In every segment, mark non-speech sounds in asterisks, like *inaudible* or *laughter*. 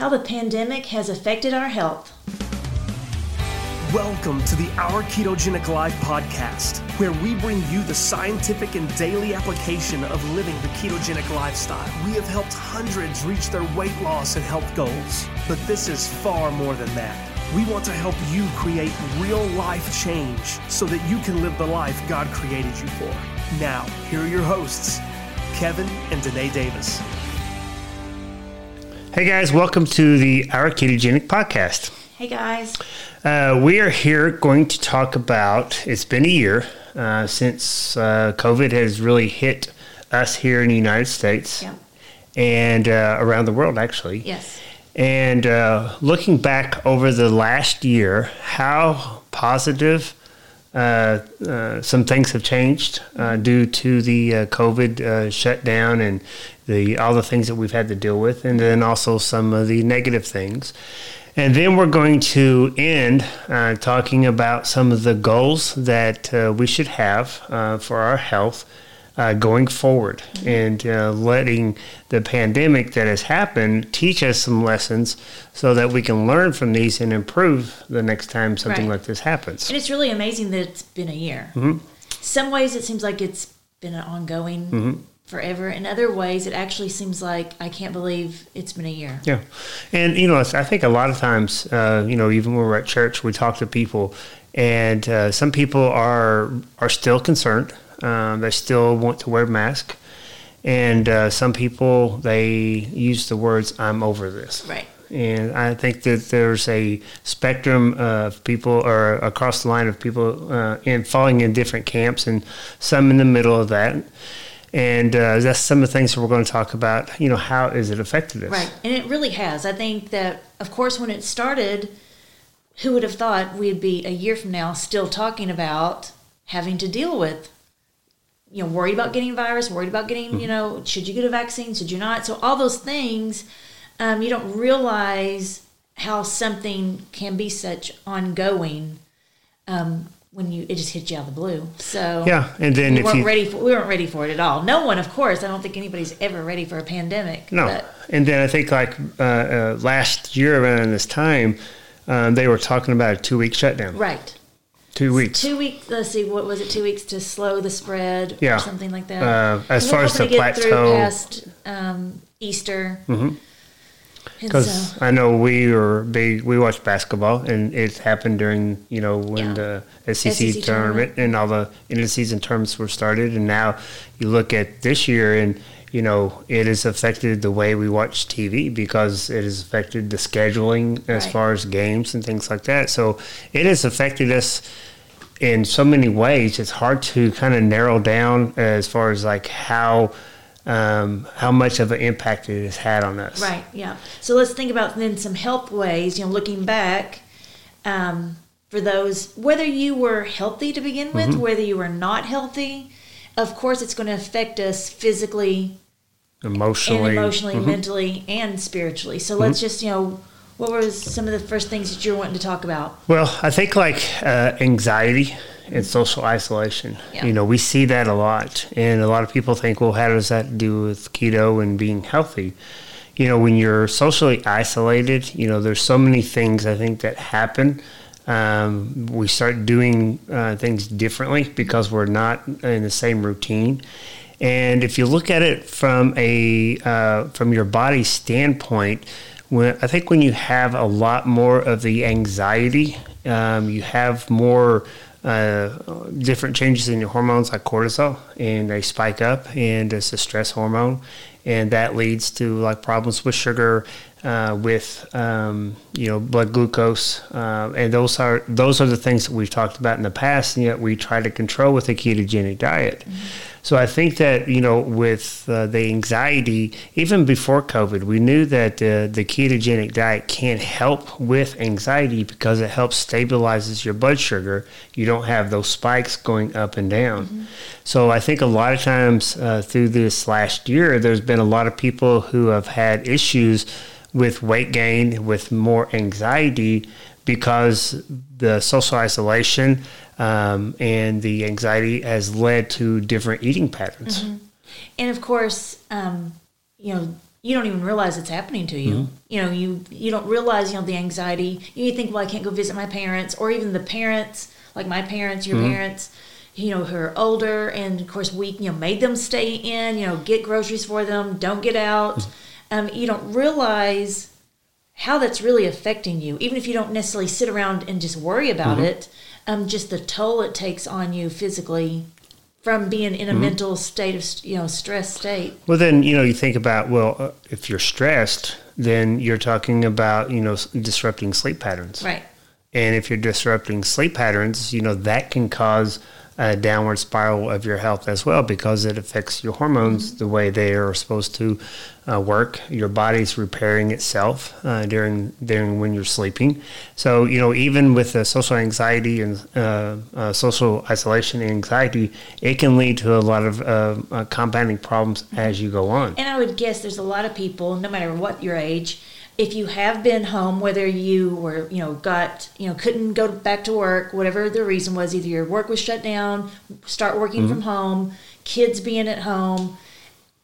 how the pandemic has affected our health. Welcome to the Our Ketogenic Life podcast, where we bring you the scientific and daily application of living the ketogenic lifestyle. We have helped hundreds reach their weight loss and health goals, but this is far more than that. We want to help you create real life change so that you can live the life God created you for. Now, here are your hosts, Kevin and Danae Davis. Hey guys, welcome to the Our Ketogenic Podcast. Hey guys. Uh, we are here going to talk about it's been a year uh, since uh, COVID has really hit us here in the United States Yeah. and uh, around the world, actually. Yes. And uh, looking back over the last year, how positive uh, uh, some things have changed uh, due to the uh, COVID shutdown and the all the things that we've had to deal with, and then also some of the negative things. And then we're going to end uh, talking about some of the goals that uh, we should have uh, for our health uh, going forward and uh, letting the pandemic that has happened teach us some lessons so that we can learn from these and improve the next time something Right. like this happens. And it's really amazing that it's been a year. Some ways it seems like it's been an ongoing forever. In other ways, it actually seems like I can't believe it's been a year. Yeah, and you know, I think a lot of times, uh, you know, even when we're at church, we talk to people, and uh, some people are are still concerned. Um, they still want to wear masks. and uh, some people they use the words "I'm over this." Right. And I think that there's a spectrum of people, or across the line of people, uh, in falling in different camps, and some in the middle of that. And uh, that's some of the things that we're going to talk about. You know, how has it affected us? Right. And it really has. I think that, of course, when it started, who would have thought we'd be a year from now still talking about having to deal with, you know, worried about getting a virus, worried about getting, you know, should you get a vaccine, should you not? So, all those things, um, you don't realize how something can be such ongoing um, when you it just hits you out of the blue. So, Yeah, and then we weren't you ready for we weren't ready for it at all. No one, of course. I don't think anybody's ever ready for a pandemic. no, but- and then I think like uh, uh, last year around this time, um, they were talking about a two week shutdown. right. Two weeks. Two weeks. Let's see. What was it? Two weeks to slow the spread, Yeah. or something like that. Uh, as far as the to get through plateau- past um, Easter. Mm-hmm. Because I know we were big, we watched basketball, and it happened during you know when Yeah. the SEC, SEC tournament, tournament. and all the end of season tournaments were started, and now you look at this year, and you know it has affected the way we watch TV because it has affected the scheduling as Right. far as games and things like that. So it has affected us in so many ways. It's hard to kind of narrow down as far as like how um, how much of an impact it has had on us. Right. Yeah. So let's think about then some help ways. You know, looking back, um, for those whether you were healthy to begin with, Mm-hmm. whether you were not healthy, of course it's going to affect us physically emotionally, and emotionally, Mhm. mentally, and spiritually. So let's just you know. What was some of the first things that you were wanting to talk about? Well, I think like uh, anxiety and social isolation. Yeah. You know, we see that a lot, and a lot of people think, well, how does that do with keto and being healthy? You know, when you're socially isolated, you know, there's so many things I think that happen. Um, we start doing uh, things differently because we're not in the same routine. And if you look at it from a uh, from your body standpoint, when I think when you have a lot more of the anxiety, um, you have more uh, different changes in your hormones like cortisol, and they spike up, and it's a stress hormone, and that leads to like problems with sugar, uh, with um, you know blood glucose, uh, and those are those are the things that we've talked about in the past, and yet we try to control with a ketogenic diet. So I think that you know with uh, the anxiety, even before COVID, we knew that uh, the ketogenic diet can help with anxiety because it helps stabilizes your blood sugar. You don't have those spikes going up and down. So I think a lot of times uh, through this last year, there's been a lot of people who have had issues with weight gain, with more anxiety because the social isolation um, and the anxiety has led to different eating patterns. And of course, um, you know, you don't even realize it's happening to you. You know, you you don't realize you know the anxiety. You think, well, I can't go visit my parents, or even the parents, like my parents, your parents. You know, who are older, and of course, we you know made them stay in. You know, get groceries for them. Don't get out. Um, you don't realize how that's really affecting you, even if you don't necessarily sit around and just worry about it. Um, just the toll it takes on you physically from being in a mental state of you know stress state. Well, then you know you think about well, uh, if you're stressed, then you're talking about you know s- disrupting sleep patterns, Right. And if you're disrupting sleep patterns, you know that can cause a downward spiral of your health as well because it affects your hormones the way they are supposed to uh, work. Your body's repairing itself uh, during during when you're sleeping. So you know even with the social anxiety and uh, uh, social isolation and anxiety, it can lead to a lot of uh, uh, compounding problems as you go on. And I would guess there's a lot of people, no matter what your age, if you have been home, whether you were, you know, got, you know, couldn't go back to work, whatever the reason was, either your work was shut down, start working from mm-hmm. home, kids being at home.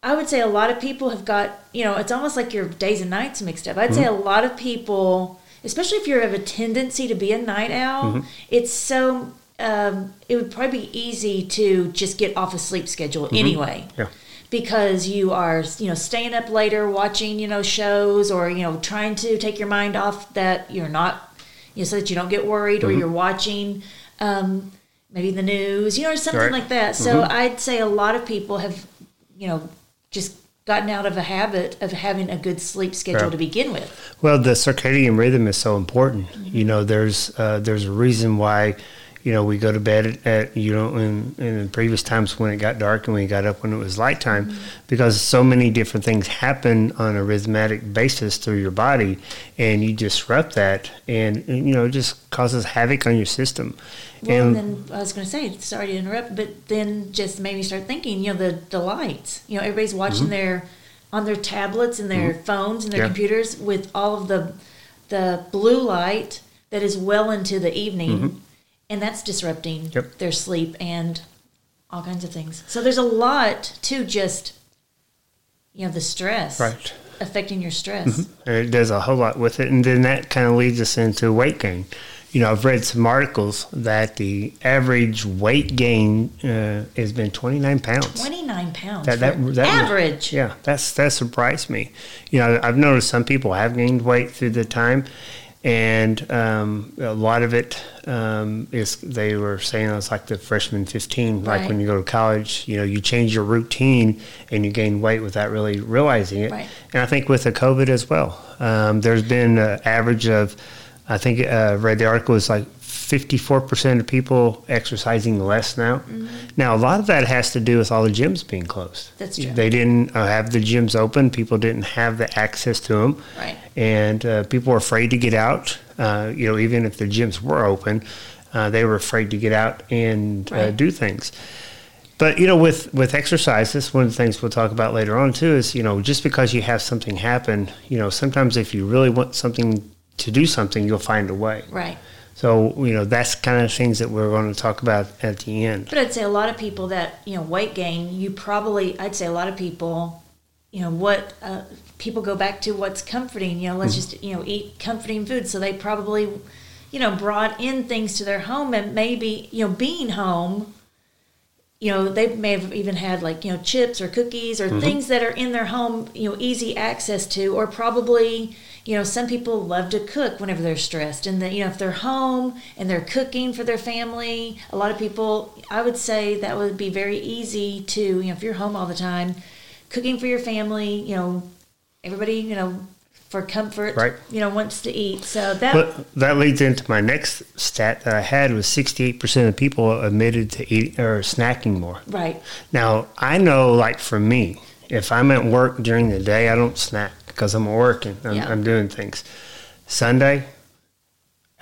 I would say a lot of people have got, you know, it's almost like your days and nights mixed up. I'd say mm-hmm. a lot of people, especially if you have a tendency to be a night owl, mm-hmm. it's so, um, it would probably be easy to just get off a sleep schedule anyway Yeah. Because you are you know staying up later watching you know shows or you know trying to take your mind off that you're not you know so that you don't get worried or you're watching um, maybe the news you know or something Right. like that so i'd say a lot of people have you know just gotten out of a habit of having a good sleep schedule Yeah. to begin with Well, the circadian rhythm is so important. You know, there's uh, there's a reason why, you know, we go to bed at, at you know in, in previous times when it got dark and we got up when it was lighttime, mm-hmm. because so many different things happen on a rhythmic basis through your body, and you disrupt that, and, and, you know, it just causes havoc on your system. well and then i was going to say sorry to interrupt but then just made me start thinking you know the, the lights you know everybody's mm-hmm. watching their on their tablets and their mm-hmm. phones and their Yeah. computers with all of the the blue light that is well into the evening and that's disrupting Yep. their sleep and all kinds of things so there's a lot to just you know the stress Right. affecting your stress it does a whole lot with it. And then that kind of leads us into weight gain. You know, I've read some articles that the average weight gain uh, has been 29 pounds. 29 pounds That- that- that- average Yeah, that's that surprised me. You know, I've noticed some people have gained weight through the time, and um, a lot of it um, is they were saying it's like the freshman 15, like Right. when you go to college. You know, you change your routine and you gain weight without really realizing it. Right. And I think with the COVID as well, um, there's been an average of, I think uh, read the article was like 54% of people exercising less now. Mm-hmm. Now, a lot of that has to do with all the gyms being closed. That's true. They didn't uh, have the gyms open. People didn't have the access to them. Right. And uh, people were afraid to get out. Uh, you know, even if the gyms were open, uh, they were afraid to get out and uh, Right. do things. But you know, with with exercise, this is one of the things we'll talk about later on too. Is you know, just because you have something happen, you know, sometimes if you really want something to do something, you'll find a way. right So you know, that's kind of things that we're going to talk about at the end. But I'd say a lot of people that you know weight gain, you probably I'd say a lot of people, you know what uh, people go back to what's comforting. You know, let's just you know eat comforting food. So they probably, you know, brought in things to their home and maybe you know being home. You know, they may have even had like you know chips or cookies or things that are in their home. You know, easy access to, or probably you know some people love to cook whenever they're stressed and that you know if they're home and they're cooking for their family a lot of people i would say that would be very easy to you know if you're home all the time cooking for your family you know everybody you know for comfort Right. you know wants to eat so that But that leads into my next stat that I had was 68% of people admitted to eating or snacking more. right Now, I know, like for me, if I'm at work during the day, I don't snack because I'm working, I'm, Yeah. I'm doing things. Sunday,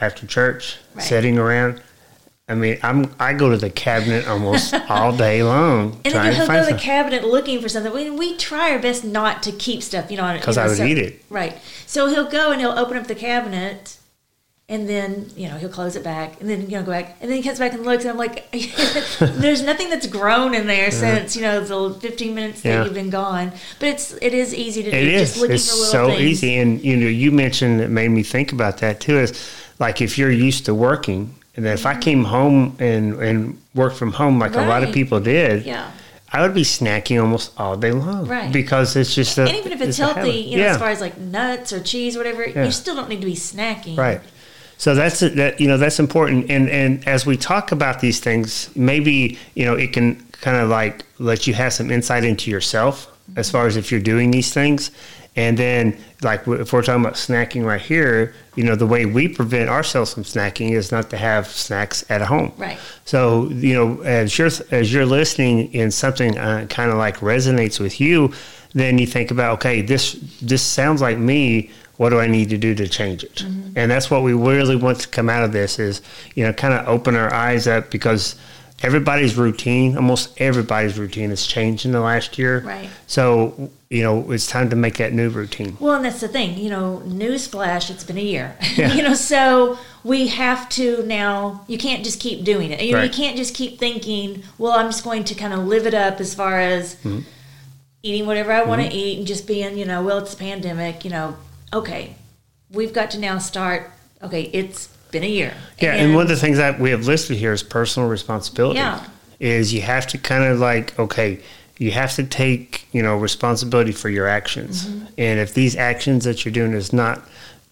after church, Right. sitting around, I mean, I'm I go to the cabinet almost *laughs* all day long and then trying to he'll find go to the cabinet looking for something. We, we try our best not to keep stuff, you know, 'Cause you know, I would so- eat it. Right. So he'll go and he'll open up the cabinet, And then, you know, he'll close it back and then, you know, go back. And then he comes back and looks and I'm like, *laughs* there's nothing that's grown in there since, you know, the 15 minutes that you've been gone. But it's, it is easy to do. It just looking It's so things. easy. And you know, you mentioned that made me think about that too. Is like if you're used to working, and then if I mm-hmm. came home and and worked from home like a lot of people did, Yeah. I would be snacking almost all day long, Right. Because it's just a, And even if it's, a healthy, you know, yeah. as far as like nuts or cheese, whatever, Yeah. you still don't need to be snacking. Right. So that's that. You know, that's important. And and as we talk about these things, maybe you know it can kind of like let you have some insight into yourself as far as if you're doing these things. And then, like if we're talking about snacking right here, you know, the way we prevent ourselves from snacking is not to have snacks at home. Right. So you know, as you're as you're listening and something uh, kind of like resonates with you, then you think about, okay, this this sounds like me. What do I need to do to change it? Mm-hmm. And that's what we really want to come out of this is, you know, kind of open our eyes up because everybody's routine, almost everybody's routine, has changed in the last year. Right. So you know, it's time to make that new routine. Well, and that's the thing, you know, newsflash, it's been a year. *laughs* Yeah. you know, so we have to now, you can't just keep doing it. You know, you can't just keep thinking, well, I'm just going to kind of live it up as far as Mm-hmm. eating whatever I want to eat and just being, you know, well, it's a pandemic, you know, okay, we've got to now start, okay, it's been a year. Yeah, and, one of the things that we have listed here is personal responsibility. Yeah. Is you have to kind of like, okay, you have to take, you know, responsibility for your actions. Mm-hmm. And if these actions that you're doing is not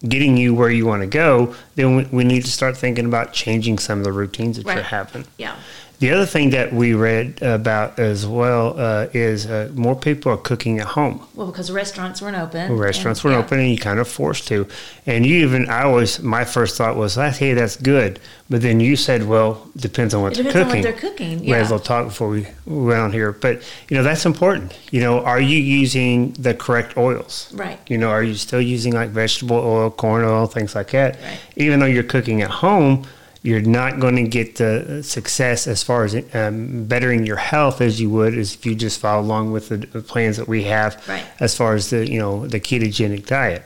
getting you where you want to go, then we, we need to start thinking about changing some of the routines that Right. you're having. Yeah. The other thing that we read about as well uh, is uh, more people are cooking at home. Well, because restaurants weren't open. Restaurants and- weren't yeah. open, and you kind of forced to. And you even, I always, my first thought was, "Ah, "Hey, that's good," but then you said, "Well, depends on what It they're depends on cooking." what they're cooking. We had a little talk before we went on here, but you know that's important. You know, are you using the correct oils? Right. You know, are you still using like vegetable oil, corn oil, things like that? Right. Even though you're cooking at home, you're not going to get the success as far as um, bettering your health as you would as if you just follow along with the plans that we have Right. as far as the you know the ketogenic diet.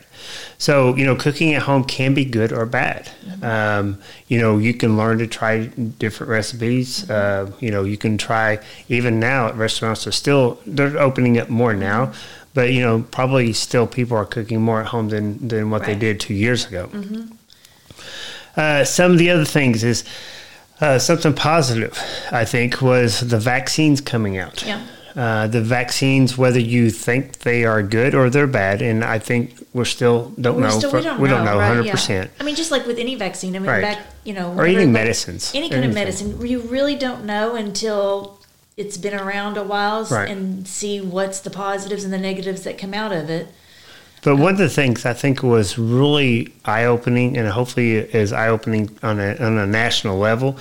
So you know, cooking at home can be good or bad. Um, you know, you can learn to try different recipes. Uh, you know, you can try even now at restaurants are still they're opening up more now, but you know, probably still people are cooking more at home than than what they did two years ago. Uh, some of the other things is uh, something positive. I think was the vaccines coming out. Yeah. Uh, the vaccines, whether you think they are good or they're bad, and I think we're still don't We're know. still, for- we don't we know. don't know right? 100. Yeah. percent I mean, just like with any vaccine. I mean, Right. back, you know, Or any medicines. Any kind of medicine. You really don't know until it's been around a while Right. and see what's the positives and the negatives that come out of it. But one of the things I think was really eye opening, and hopefully is eye opening on a on a national level,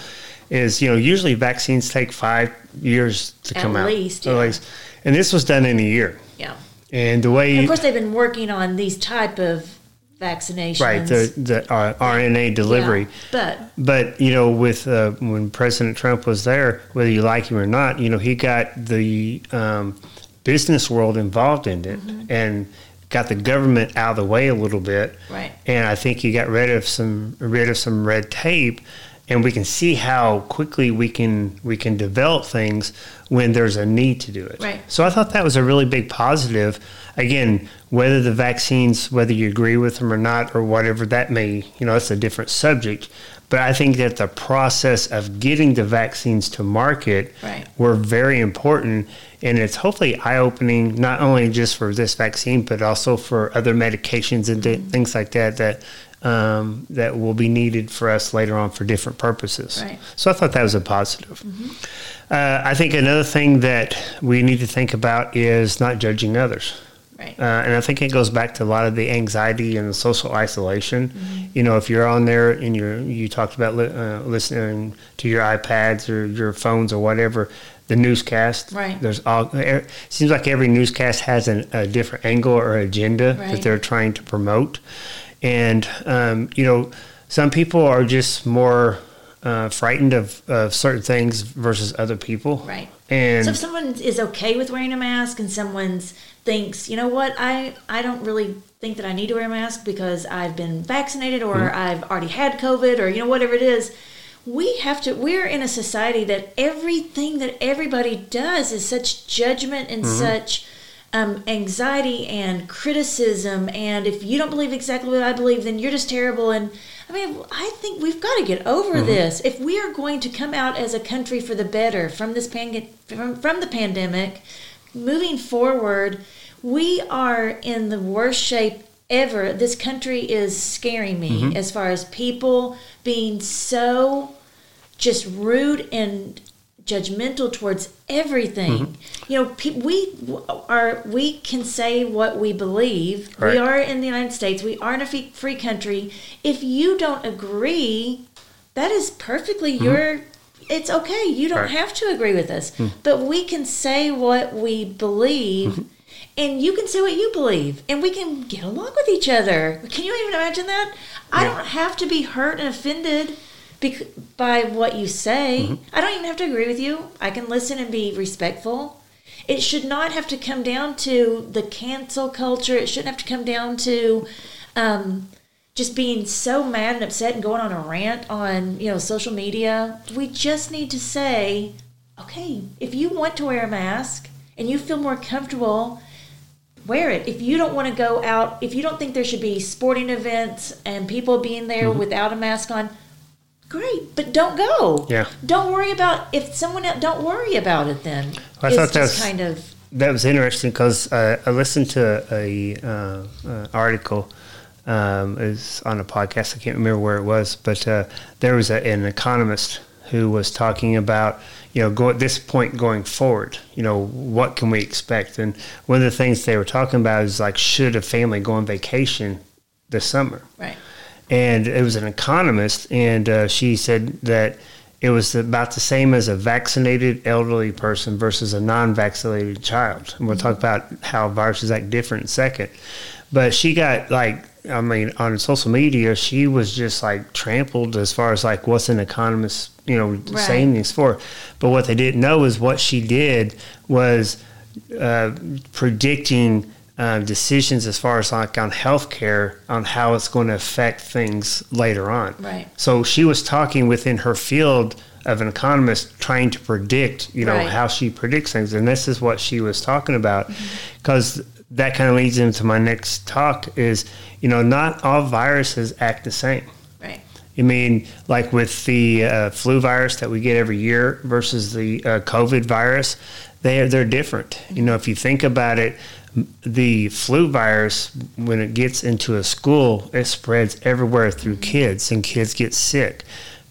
is you know usually vaccines take five years to At come out. least, At yeah. least, and this was done in a year. Yeah. And the way And of course, they've been working on these type of vaccinations. right the the uh, RNA delivery. Yeah. But But you know, with uh, when President Trump was there, whether you like him or not, you know, he got the um, business world involved in it Mm-hmm. and got the government out of the way a little bit. Right. And I think he got rid of some rid of some red tape, and we can see how quickly we can we can develop things when there's a need to do it. Right. So I thought that was a really big positive. Again, whether the vaccines, whether you agree with them or not, or whatever that may, you know, that's a different subject. But I think that the process of getting the vaccines to market Right. were very important, and it's hopefully eye opening not only just for this vaccine, but also for other medications and th- things like that that um, that will be needed for us later on for different purposes. Right. So I thought that was a positive. Uh, I think another thing that we need to think about is not judging others. Right. Uh, and I think it goes back to a lot of the anxiety and the social isolation. You know, if you're on there and you're you talked about li- uh, listening to your iPads or your phones or whatever, the newscast. Right. There's all. It seems like every newscast has an, a different angle or agenda that they're trying to promote, and um, you know, some people are just more. Uh, frightened of, of certain things versus other people, Right. And so if someone is okay with wearing a mask and someone thinks, you know what, I I don't really think that I need to wear a mask because I've been vaccinated or mm-hmm. I've already had COVID or you know whatever it is. We have to. We're in a society that everything that everybody does is such judgment and mm-hmm. such um, anxiety and criticism. And if you don't believe exactly what I believe, then you're just terrible. And I mean, I think we've got to get over mm-hmm. this. If we are going to come out as a country for the better from this pan- from, from the pandemic, moving forward, we are in the worst shape ever. This country is scaring me mm-hmm. as far as people being so just rude and judgmental towards everything. Mm-hmm. You know, pe- we are we can say what we believe. Right. We are in the United States. We are in a free, free country. If you don't agree, that is perfectly mm-hmm. your it's okay. You don't Right. have to agree with us. Hmm. But we can say what we believe mm-hmm. and you can say what you believe and we can get along with each other. Can you even imagine that? I don't have to be hurt and offended bec- by what you say. Mm-hmm. I don't even have to agree with you. I can listen and be respectful. It should not have to come down to the cancel culture. It shouldn't have to come down to um, just being so mad and upset and going on a rant on you know social media. We just need to say, okay, if you want to wear a mask and you feel more comfortable, wear it. If you don't want to go out, if you don't think there should be sporting events and people being there Mm-hmm. without a mask on, great, but don't go. Yeah. Don't worry about if someone else. Don't worry about it. Then I it's thought that was- kind of That was interesting because uh, I listened to a uh, uh, article. Um, it was on a podcast. I can't remember where it was, but uh, there was a, an economist who was talking about you know go at this point going forward. You know what can we expect? And one of the things they were talking about is like should a family go on vacation this summer? right. and it was an economist, and uh, she said that it was about the same as a vaccinated elderly person versus a non-vaccinated child. And we'll talk about how viruses act different in a second. But she got like, I mean, on social media, she was just like trampled as far as like what's an economist, you know, saying things for. But what they didn't know is what she did was uh, predicting uh, decisions as far as like on healthcare on how it's going to affect things later on. Right. So she was talking within her field of an economist, trying to predict, you know, Right. how she predicts things, and this is what she was talking about, because that kind of leads into my next talk is, you know, not all viruses act the same. Right. I mean, like with the uh, flu virus that we get every year versus the uh, COVID virus, they are, they're different. You know, if you think about it, the flu virus, when it gets into a school, it spreads everywhere through kids, and kids get sick.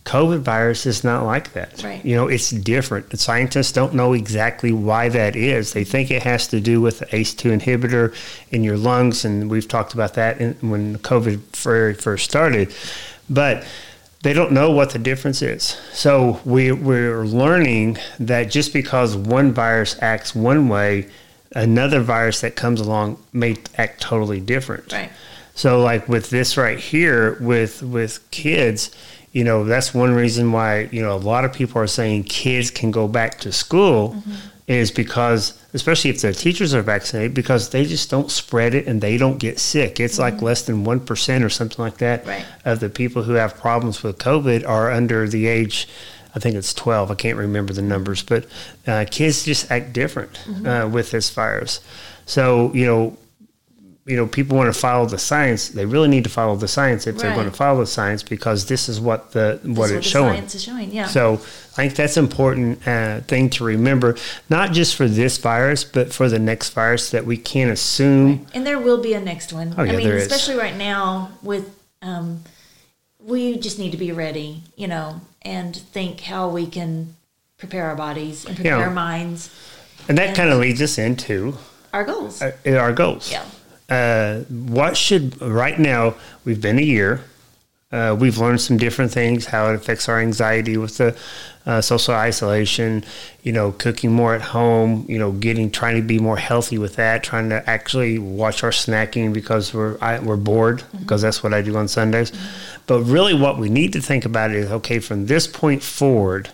COVID virus is not like that. Right. You know, it's different. The scientists don't know exactly why that is. They think it has to do with the ACE2 inhibitor in your lungs, and we've talked about that in, when COVID very first started. But they don't know what the difference is. So we, we're learning that just because one virus acts one way, another virus that comes along may act totally different. Right. So like with this right here with with kids, you know, that's one reason why, you know, a lot of people are saying kids can go back to school Mm-hmm. is because especially if their teachers are vaccinated because they just don't spread it and they don't get sick. It's like less than 1% or something like that Mm-hmm. Right. of the people who have problems with COVID are under the age I think it's 12. I can't remember the numbers, but uh, kids just act different Mm-hmm. uh, with this virus. So, you know, you know, people want to follow the science. They really need to follow the science if they're going to follow the science because this is what the what what it's the showing. science is showing. Yeah. So I think that's an important uh, thing to remember, not just for this virus, but for the next virus that we can't assume. And there will be a next one. Oh, yeah, I mean, there is. especially right now with um, we just need to be ready, you know, and think how we can prepare our bodies and prepare Yeah. our minds, And that And- kind of leads us into our goals. uh, our goals. yeah. Uh, what should right now we've been a year. Uh, we've learned some different things how it affects our anxiety with the uh, social isolation you know cooking more at home you know getting trying to be more healthy with that trying to actually watch our snacking because we're I, we're bored because that's what I do on Sundays. But really what we need to think about is okay from this point forward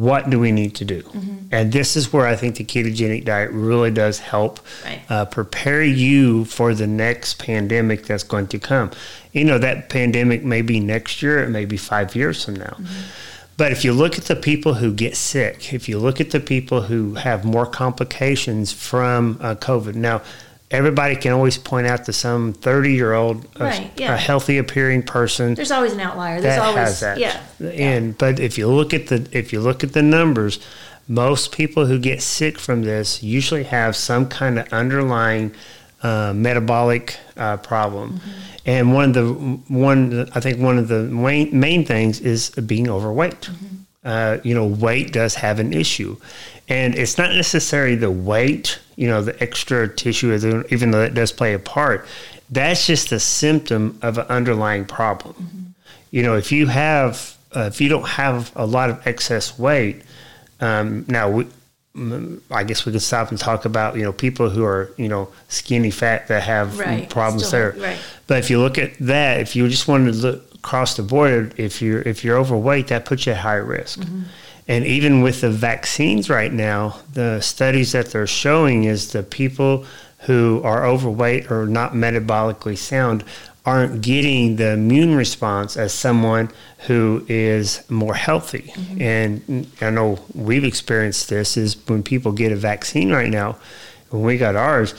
what do we need to do? Mm-hmm. And this is where I think the ketogenic diet really does help Right. uh, prepare you for the next pandemic that's going to come. You know, that pandemic may be next year, it may be five years from now. But if you look at the people who get sick, if you look at the people who have more complications from uh, COVID, now everybody can always point out to some 30 year old, Right, yeah. a healthy appearing person There's always an outlier. There's that always has that. yeah. And but if you look at the if you look at the numbers, most people who get sick from this usually have some kind of underlying uh, metabolic uh, problem. Mm-hmm. And one of the one I think one of the main main things is being overweight. Mm-hmm. Uh, you know, weight does have an issue, and it's not necessarily the weight. You know, the extra tissue, even though that does play a part. That's just a symptom of an underlying problem you know, if you have, uh, if you don't have a lot of excess weight, um, now we, I guess we could stop and talk about, you know, people who are, you know, skinny fat that have Right, problems still- there. right. But if you look at that, if you just wanted to look across the board, if you're if you're overweight, that puts you at high risk. Mm-hmm. And even with the vaccines right now, the studies that they're showing is the people who are overweight or not metabolically sound aren't getting the immune response as someone who is more healthy. And I know we've experienced this is when people get a vaccine right now, when we got ours,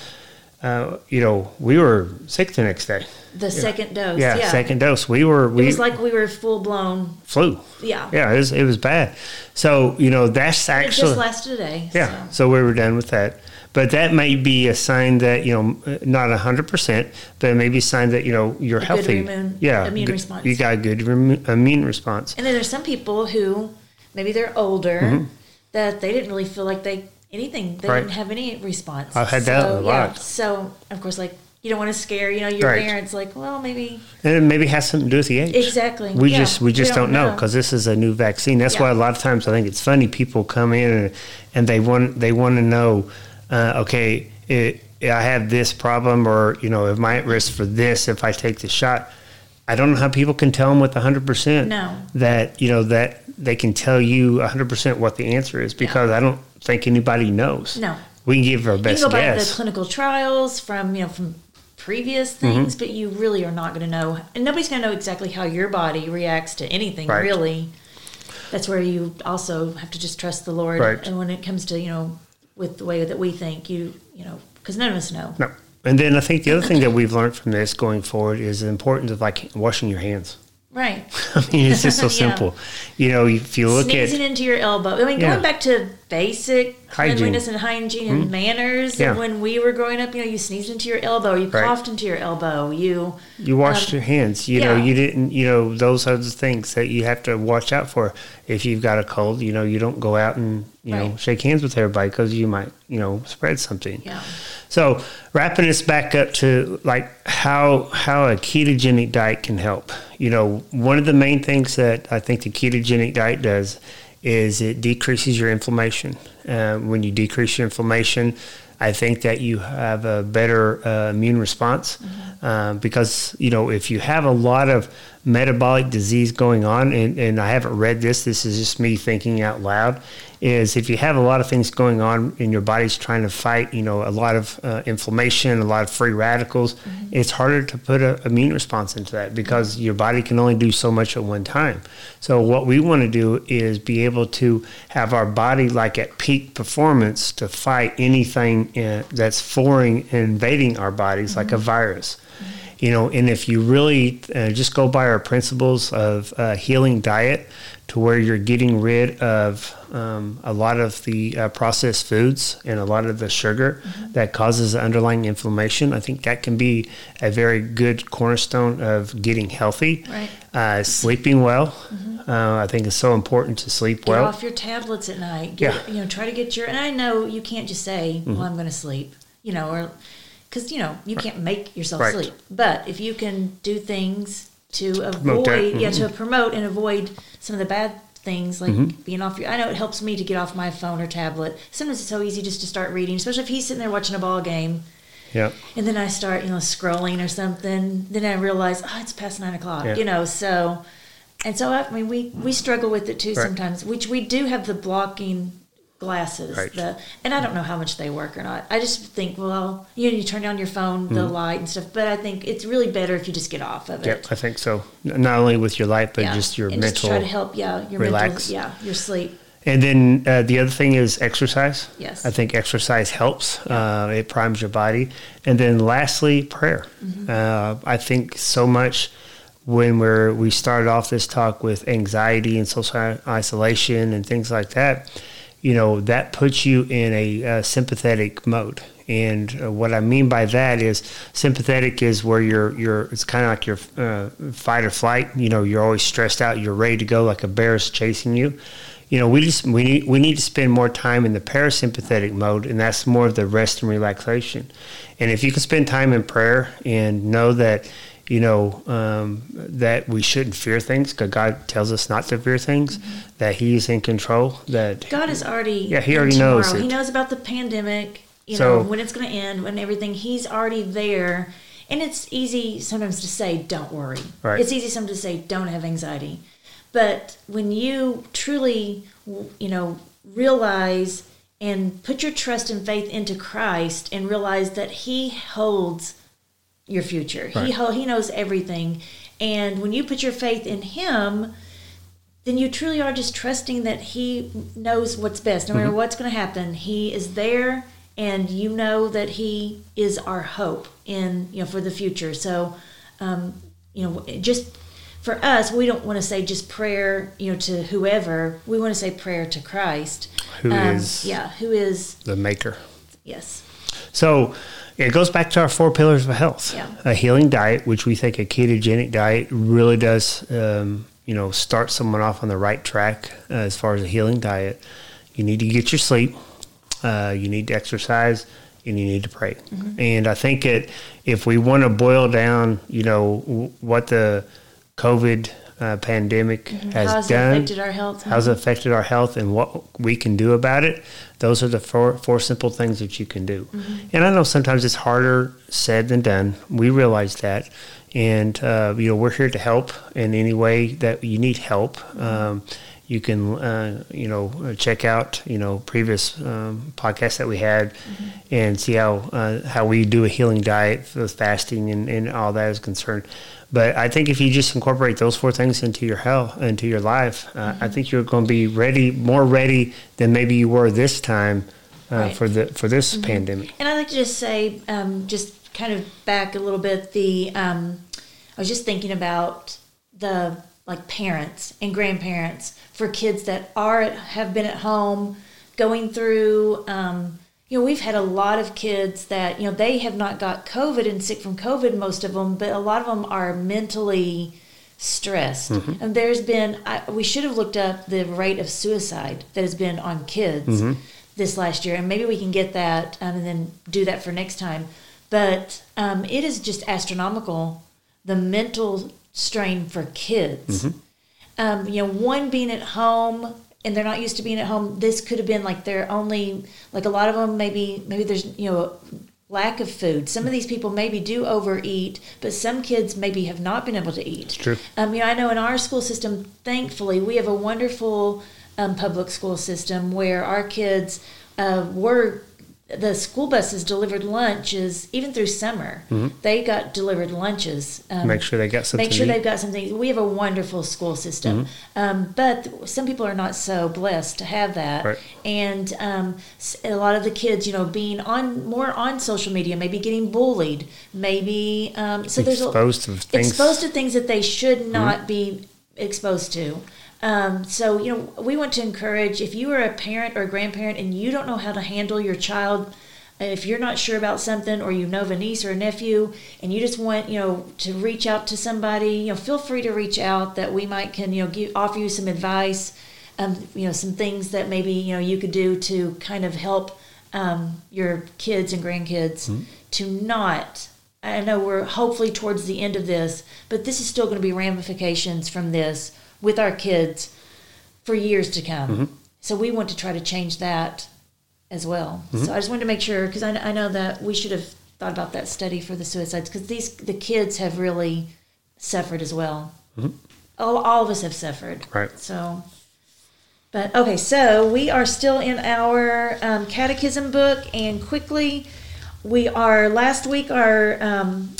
uh, you know, we were sick the next day. The second dose. Yeah, Yeah. second dose. We were It was like we were full blown. flu. Yeah. Yeah, it was it was bad. So you know that's It actually just lasted a day. yeah. so. So we were done with that. But that may be a sign that you know not hundred percent, but it may be a sign that you know you're A healthy. immune- yeah, immune good- response. You got a good rem- immune response. And then there's some people who maybe they're older that they didn't really feel like they anything. They Mm-hmm. Right. didn't have any response. I've had that a lot. Yeah. So of course, like you don't want to scare you know your Right. parents. Like, well, maybe And it maybe has something to do with the age. exactly. We Yeah. just we just don't, know know. because this is a new vaccine. That's Yeah. why a lot of times I think it's funny people come in and, and they want they want to know, uh, okay, it, I have this problem or you know, am I at risk for this if I take the shot? I don't know how people can tell them with hundred percent. No. that you know that they can tell you hundred percent what the answer is because I don't think anybody knows. No. we can give our you best can go by the guess. clinical trials from you know from previous Mm-hmm. things, but you really are not going to know, and nobody's going to know exactly how your body reacts to anything. Right. Really, that's where you also have to just trust the Lord. Right. And when it comes to you know with the way that we think, you you know because none of us know. No. And then I think the other thing that we've learned from this going forward is the importance of like washing your hands. Right. *laughs* I mean, it's just so *laughs* Yeah. simple. You know, if you look at Sneezing at into your elbow. I mean, Yeah. going back to basic Hygiene. Cleanliness and hygiene and manners. Yeah. And when we were growing up, you know, you sneezed into your elbow, you Right. coughed into your elbow, you you washed um, your hands, you know, you didn't, you know, those are the things that you have to watch out for. If you've got a cold, you know, you don't go out and you know shake hands with everybody because you might, you know, spread something. yeah. So wrapping this back up to like how how a ketogenic diet can help. You know, one of the main things that I think the ketogenic diet does is it decreases your inflammation. Uh, when you decrease your inflammation, I think that you have a better uh, immune response uh, because you know if you have a lot of metabolic disease going on, and, and I haven't read this, this is just me thinking out loud. Is if you have a lot of things going on and your body's trying to fight, you know, a lot of uh, inflammation, a lot of free radicals, it's harder to put an immune response into that because your body can only do so much at one time. So what we want to do is be able to have our body like at peak performance to fight anything uh, that's foreign and invading our bodies, like a virus you know and if you really uh, just go by our principles of uh, healing diet to where you're getting rid of um, a lot of the uh, processed foods and a lot of the sugar that causes underlying inflammation i think that can be a very good cornerstone of getting healthy Right. uh, sleeping well uh, i think it's so important to sleep Get well off your tablets at night. Get, Yeah. Mm-hmm. You know, try to get your. And I know you can't just say, "Well, I'm going to sleep," you know, or because you know you can't make yourself Right. sleep. But if you can do things to avoid, yeah, mhm. to promote and avoid some of the bad things like Mm-hmm. being off your. I know it helps me to get off my phone or tablet. Sometimes it's so easy just to start reading, especially if he's sitting there watching a ball game. yeah And then I start, you know, scrolling or something. Then I realize, oh, it's past nine o'clock. Yeah. You know, so and so I mean we we struggle with it too Right. sometimes, which we do have the blocking glasses. Right. The and I don't know how much they work or not. I just think well, you know, you turn down your phone, the Mm-hmm. light and stuff, but I think it's really better if you just get off of it. Yep, I think so. Not only with your light, but Yeah. just your and mental. Just try to help, yeah, your relax. mental, yeah, your sleep. And then uh, the other thing is exercise. Yes. I think exercise helps. Uh, it primes your body. And then lastly, prayer. Mm-hmm. Uh, I think so much when we're we started off this talk with anxiety and social isolation and things like that. You know that puts you in a sympathetic mode. And uh, what I mean by that is sympathetic is where you're you're it's kind of like your uh, fight or flight. You know you're always stressed out. You're ready to go like a bear is chasing you you know, we just we need we need to spend more time in the parasympathetic mode, and that's more of the rest and relaxation. And if you can spend time in prayer and know that, you know, um, that we shouldn't fear things, because God tells us not to fear things, that He's in control. That God is already Yeah, he already knows it. He knows about the pandemic, you So- know, when it's going to end, when everything. He's already there. And it's easy sometimes to say, don't worry. Right. It's easy sometimes to say, don't have anxiety. But when you truly, you know, realize and put your trust and faith into Christ and realize that He holds your future, He Right. ho- He knows everything. And when you put your faith in Him, then you truly are just trusting that he knows what's best no matter Mm-hmm. what's going to happen he is there and you know that he is our hope in you know for the future so um, you know just for us we don't want to say just prayer you know to whoever we want to say prayer to christ Who um, is- yeah who is the Maker. yes So it goes back to our four pillars of health. Yeah. A healing diet, which we think a ketogenic diet really does, um, you know, start someone off on the right track uh, as far as a healing diet. You need to get your sleep. Uh, you need to exercise. And you need to pray. Mm-hmm. And I think it, if we want to boil down, you know, w- what the COVID uh, pandemic has Mm-hmm. how's done, it affected our health how's it affected our health and what we can do about it those are the four, four simple things that you can do. And i know sometimes it's harder said than done. We realize that. And uh, you know we're here to help in any way that you need help. Um, you can uh, you know check out you know previous um, podcasts that we had and see how uh, how we do a healing diet with fasting and, and all that is concerned but I think if you just incorporate those four things into your health, into your life, uh, I think you're going to be ready, more ready than maybe you were this time uh, Right. for the for this pandemic. And I'd like to just say, um, just kind of back a little bit. The um, I was just thinking about the like parents and grandparents for kids that are have been at home going through. Um, you know, we've had a lot of kids that you know they have not got COVID and sick from COVID. Most of them, but a lot of them are mentally stressed. And there's been I, we should have looked up the rate of suicide that has been on kids this last year, and maybe we can get that um, and then do that for next time. But um, it is just astronomical the mental strain for kids. Um, you know, one being at home and they're not used to being at home. This could have been like their only like a lot of them maybe maybe there's you know lack of food. Some of these people maybe do overeat, but some kids maybe have not been able to eat. true. Um, you know, I know in our school system, thankfully, we have a wonderful um, public school system where our kids uh, were the school buses delivered lunches even through summer. They got delivered lunches. Um, Mm-hmm. Make sure they got something. make sure they've got something. We have a wonderful school system, um, but some people are not so blessed to have that. Right. And um, a lot of the kids, you know, being on more on social media, maybe getting bullied, maybe um, so there's a, exposed to things. exposed to things that they should not be exposed to. Um, so, you know, we want to encourage if you are a parent or a grandparent and you don't know how to handle your child, if you're not sure about something or you know of a niece or a nephew and you just want, you know, to reach out to somebody, you know, feel free to reach out that we might can, you know, give, offer you some advice, um, you know, some things that maybe, you know, you could do to kind of help um, your kids and grandkids to not I know we're hopefully towards the end of this, but this is still going to be ramifications from this with our kids for years to come. So we want to try to change that as well. So I just wanted to make sure because I, I know that we should have thought about that study for the suicides because these the kids have really suffered as well all, all of us have suffered. Right. So, but okay, so we are still in our um, catechism book, and quickly, we are last week our um,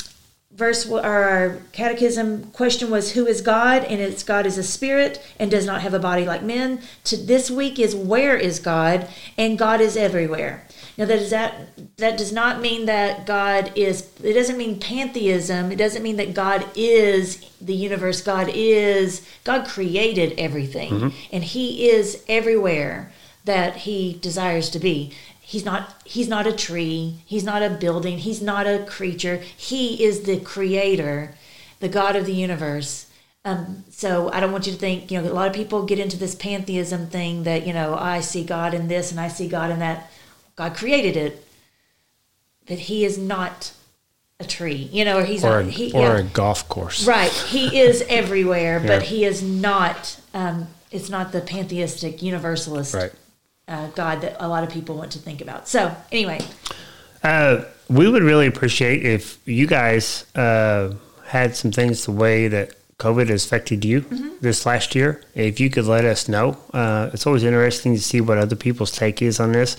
verse or our catechism question was who is god? And it's god is a spirit and does not have a body like men. To this week is where is god? And god is everywhere. Now that is that that does not mean that god is it doesn't mean pantheism. It doesn't mean that god is the universe. God is god created everything. Mm-hmm. And he is everywhere that he desires to be he's not he's not a tree he's not a building he's not a creature he is the creator the god of the universe um, so i don't want you to think you know a lot of people get into this pantheism thing that you know i see god in this and i see god in that god created it but he is not a tree you know or he's Or, a, he, or yeah. a golf course. Right. He is everywhere, *laughs* but he is not. Um, it's not the pantheistic universalist Right. Uh, God that a lot of people want to think about. So anyway, Uh, we would really appreciate if you guys uh, had some things the way that COVID has affected you this last year. If you could let us know, uh, it's always interesting to see what other people's take is on this,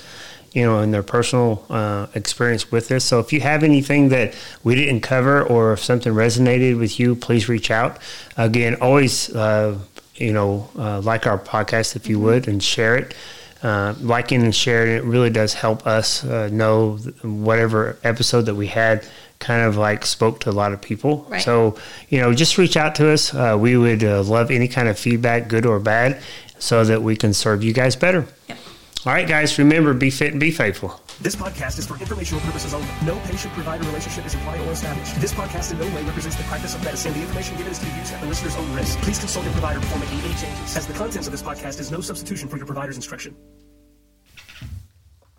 you know, and their personal uh, experience with this. So if you have anything that we didn't cover or if something resonated with you, please reach out. Again, always, uh, you know, uh, like our podcast if you would and share it uh, liking and sharing it really does help us uh, know whatever episode that we had kind of like spoke to a lot of people. Right. So, you know, just reach out to us. Uh, we would uh, love any kind of feedback, good or bad, so that we can serve you guys better. Yep. All right, guys, remember be fit and be faithful. This podcast is for informational purposes only. No patient-provider relationship is implied or established. This podcast in no way represents the practice of medicine. The information given is to be used at the listener's own risk. Please consult your provider before making any changes, as the contents of this podcast is no substitution for your provider's instruction.